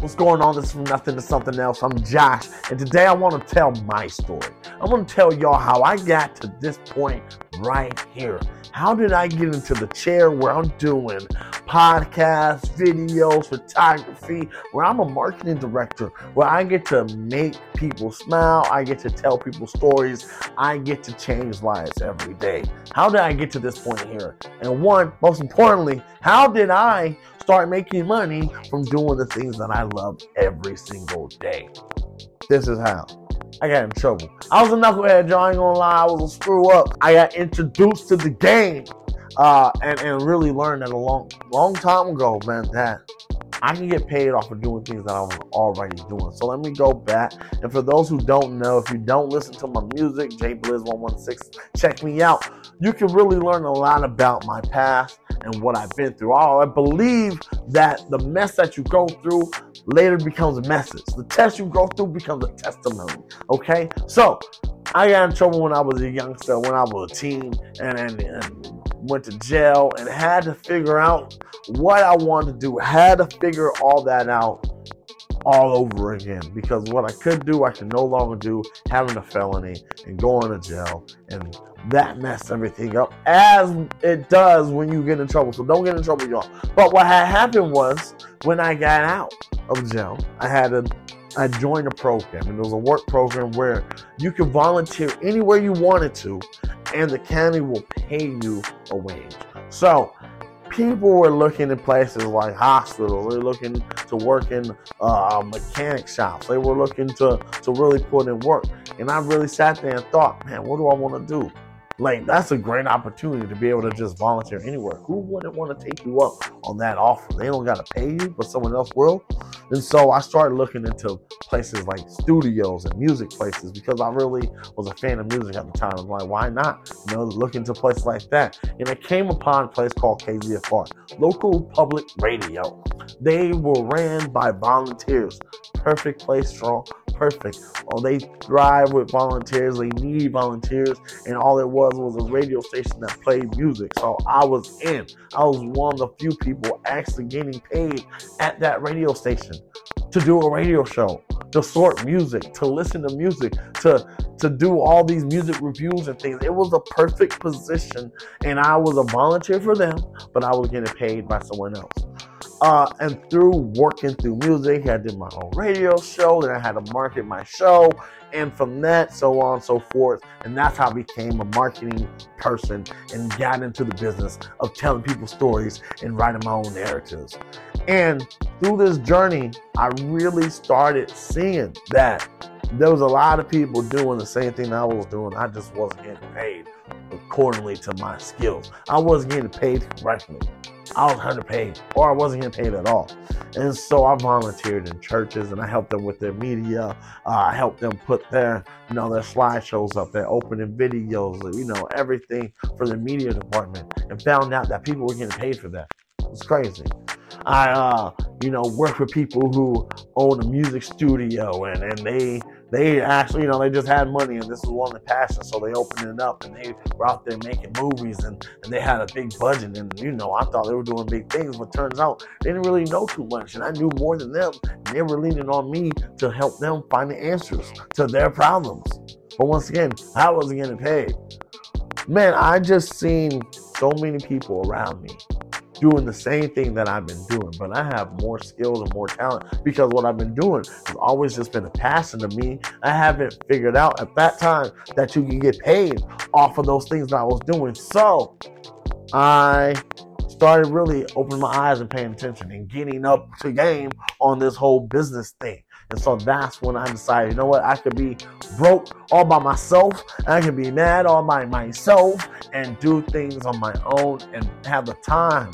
What's going on? This is from nothing to something else. I'm Josh, and today I want to tell my story. I want to tell y'all how I got to this point right here. How did I get into the chair where I'm doing podcasts, videos, photography, where I'm a marketing director, where I get to make people smile, I get to tell people stories, I get to change lives every day. How did I get to this point here? And one, most importantly, how did I start making money from doing the things that I love every single day. This is how. I got in trouble. I was a knucklehead, y'all ain't gonna lie. I was a screw up. I got introduced to the game uh, and, and really learned that a long, long time ago, man, that I can get paid off of doing things that I was already doing. So let me go back. And for those who don't know, if you don't listen to my music, J Blizz 116, check me out. You can really learn a lot about my past and what I've been through. Oh, I believe that the mess that you go through later becomes a message. The test you go through becomes a testimony. Okay? So I got in trouble when I was a youngster, when I was a teen, and, and, and went to jail and had to figure out what I wanted to do. Had to figure all that out all over again because what I could do, I can no longer do having a felony and going to jail and that messed everything up as it does when you get in trouble. So don't get in trouble, y'all. But what had happened was when I got out of jail, I had a I joined a program, and it was a work program where you could volunteer anywhere you wanted to, and the county will pay you a wage. So people were looking in places like hospitals. They're looking to work in uh, mechanic shops. They were looking to to really put in work. And I really sat there and thought, man, what do I want to do? Like that's a great opportunity to be able to just volunteer anywhere. Who wouldn't want to take you up on that offer? They don't gotta pay you, but someone else will. And so I started looking into places like studios and music places because I really was a fan of music at the time. I'm like, why not? You know, look into places like that. And I came upon a place called KZFR, local public radio. They were ran by volunteers. Perfect place, strong, perfect. Oh, they thrive with volunteers. They need volunteers, and all it was was a radio station that played music. So I was in. I was one of the few people actually getting paid at that radio station to do a radio show, to sort music, to listen to music, to to do all these music reviews and things. It was a perfect position, and I was a volunteer for them, but I was getting paid by someone else. Uh, and through working through music, I did my own radio show, then I had to market my show, and from that, so on and so forth. And that's how I became a marketing person and got into the business of telling people stories and writing my own narratives. And through this journey, I really started seeing that there was a lot of people doing the same thing I was doing. I just wasn't getting paid accordingly to my skills. I wasn't getting paid correctly. I was underpaid or I wasn't getting paid at all. And so I volunteered in churches and I helped them with their media. Uh, I helped them put their, you know, their slideshows up, their opening videos, you know, everything for the media department and found out that people were getting paid for that. It's crazy. I, uh, you know, worked with people who own a music studio and, and they they actually, you know, they just had money and this was one of the passions, so they opened it up and they were out there making movies and, and they had a big budget and you know, I thought they were doing big things, but turns out they didn't really know too much and I knew more than them and they were leaning on me to help them find the answers to their problems. But once again, I wasn't getting paid. Man, I just seen so many people around me doing the same thing that I've been doing, but I have more skills and more talent because what I've been doing has always just been a passion to me. I haven't figured out at that time that you can get paid off of those things that I was doing. So I started really opening my eyes and paying attention and getting up to game on this whole business thing. And so that's when I decided, you know what, I could be broke all by myself, I could be mad all by myself and do things on my own and have the time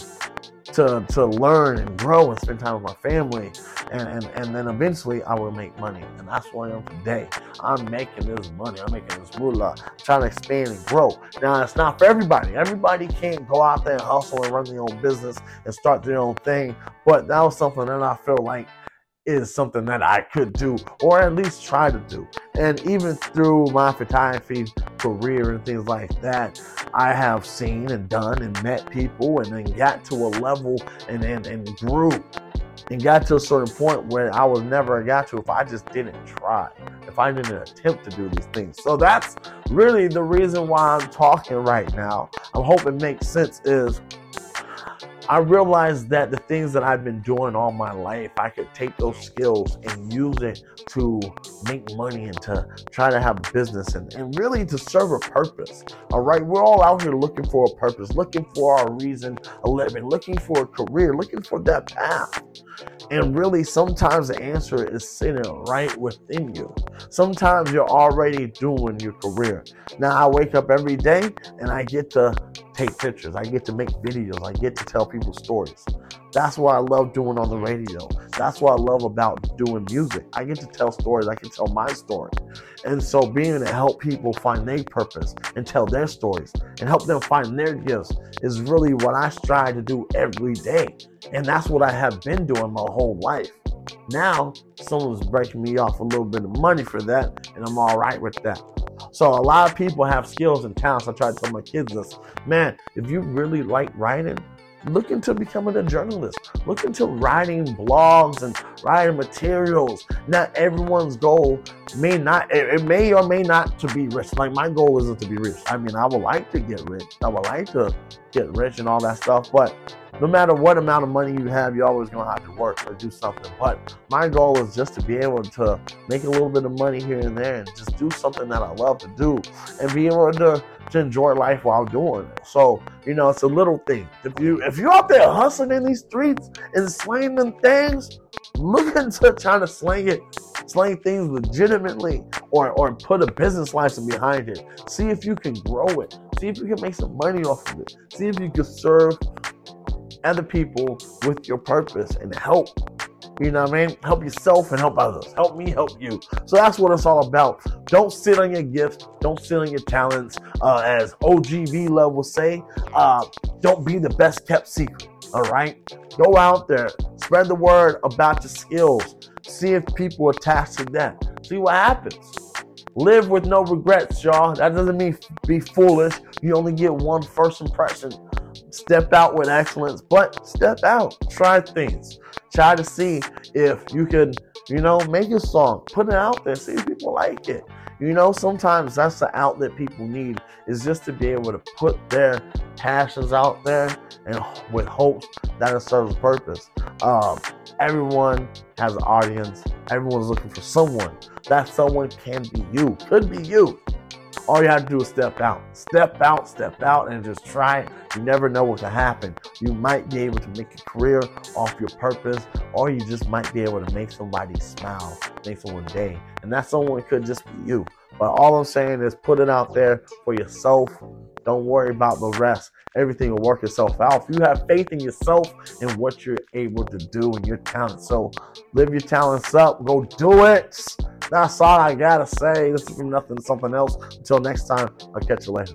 to, to learn and grow and spend time with my family. And, and, and then eventually I will make money. And that's where I am today. I'm making this money. I'm making this moolah. Trying to expand and grow. Now, it's not for everybody. Everybody can't go out there and hustle and run their own business and start their own thing. But that was something that I feel like is something that I could do or at least try to do. And even through my photography career and things like that, I have seen and done and met people and then got to a level and, and, and grew and got to a certain point where I was never got to if I just didn't try, if I didn't attempt to do these things. So that's really the reason why I'm talking right now. I hope it makes sense is I realized that the things that I've been doing all my life, I could take those skills and use it to make money and to try to have a business and, and really to serve a purpose. All right. We're all out here looking for a purpose, looking for our reason of living, looking for a career, looking for that path. And really, sometimes the answer is sitting right within you. Sometimes you're already doing your career. Now, I wake up every day and I get to take pictures. I get to make videos. I get to tell people stories. That's what I love doing on the radio. That's what I love about doing music. I get to tell stories. I can tell my story. And so being to help people find their purpose and tell their stories and help them find their gifts is really what I strive to do every day. And that's what I have been doing my whole life. Now, someone's breaking me off a little bit of money for that, and I'm all right with that. So a lot of people have skills and talents. I try to tell my kids this. Man, if you really like writing, look into becoming a journalist. Look into writing blogs and writing materials. Not everyone's goal may not it, may or may not to be rich. Like my goal isn't to be rich. I mean, I would like to get rich. I would like to get rich and all that stuff, but no matter what amount of money you have, you're always gonna have to work or do something. But my goal is just to be able to make a little bit of money here and there and just do something that I love to do and be able to, to enjoy life while doing it. So, you know, it's a little thing. If you if you're out there hustling in these streets and slanging things, look into trying to slang it, slang things legitimately or or put a business license behind it. See if you can grow it. See if you can make some money off of it. See if you can serve other people with your purpose and help. You know what I mean? Help yourself and help others. Help me, help you. So that's what it's all about. Don't sit on your gifts. Don't sit on your talents. Uh, as OGV Love will say, uh, don't be the best kept secret. All right? Go out there. Spread the word about your skills. See if people attach to that. See what happens. Live with no regrets, y'all. That doesn't mean be foolish. You only get one first impression step out with excellence, but step out, try things, try to see if you can, you know, make a song, put it out there, see if people like it. You know, sometimes that's the outlet people need is just to be able to put their passions out there and with hopes that it serves a purpose. Um, everyone has an audience. Everyone's looking for someone. That someone can be you, could be you. All you have to do is step out. Step out, step out, and just try it. You never know what can happen. You might be able to make a career off your purpose, or you just might be able to make somebody smile, make someone day. And that someone could just be you. But all I'm saying is put it out there for yourself. Don't worry about the rest. Everything will work itself out. If you have faith in yourself and what you're able to do and your talent. So live your talents up. Go do it. That's all I gotta say. This is from nothing to something else. Until next time, I'll catch you later.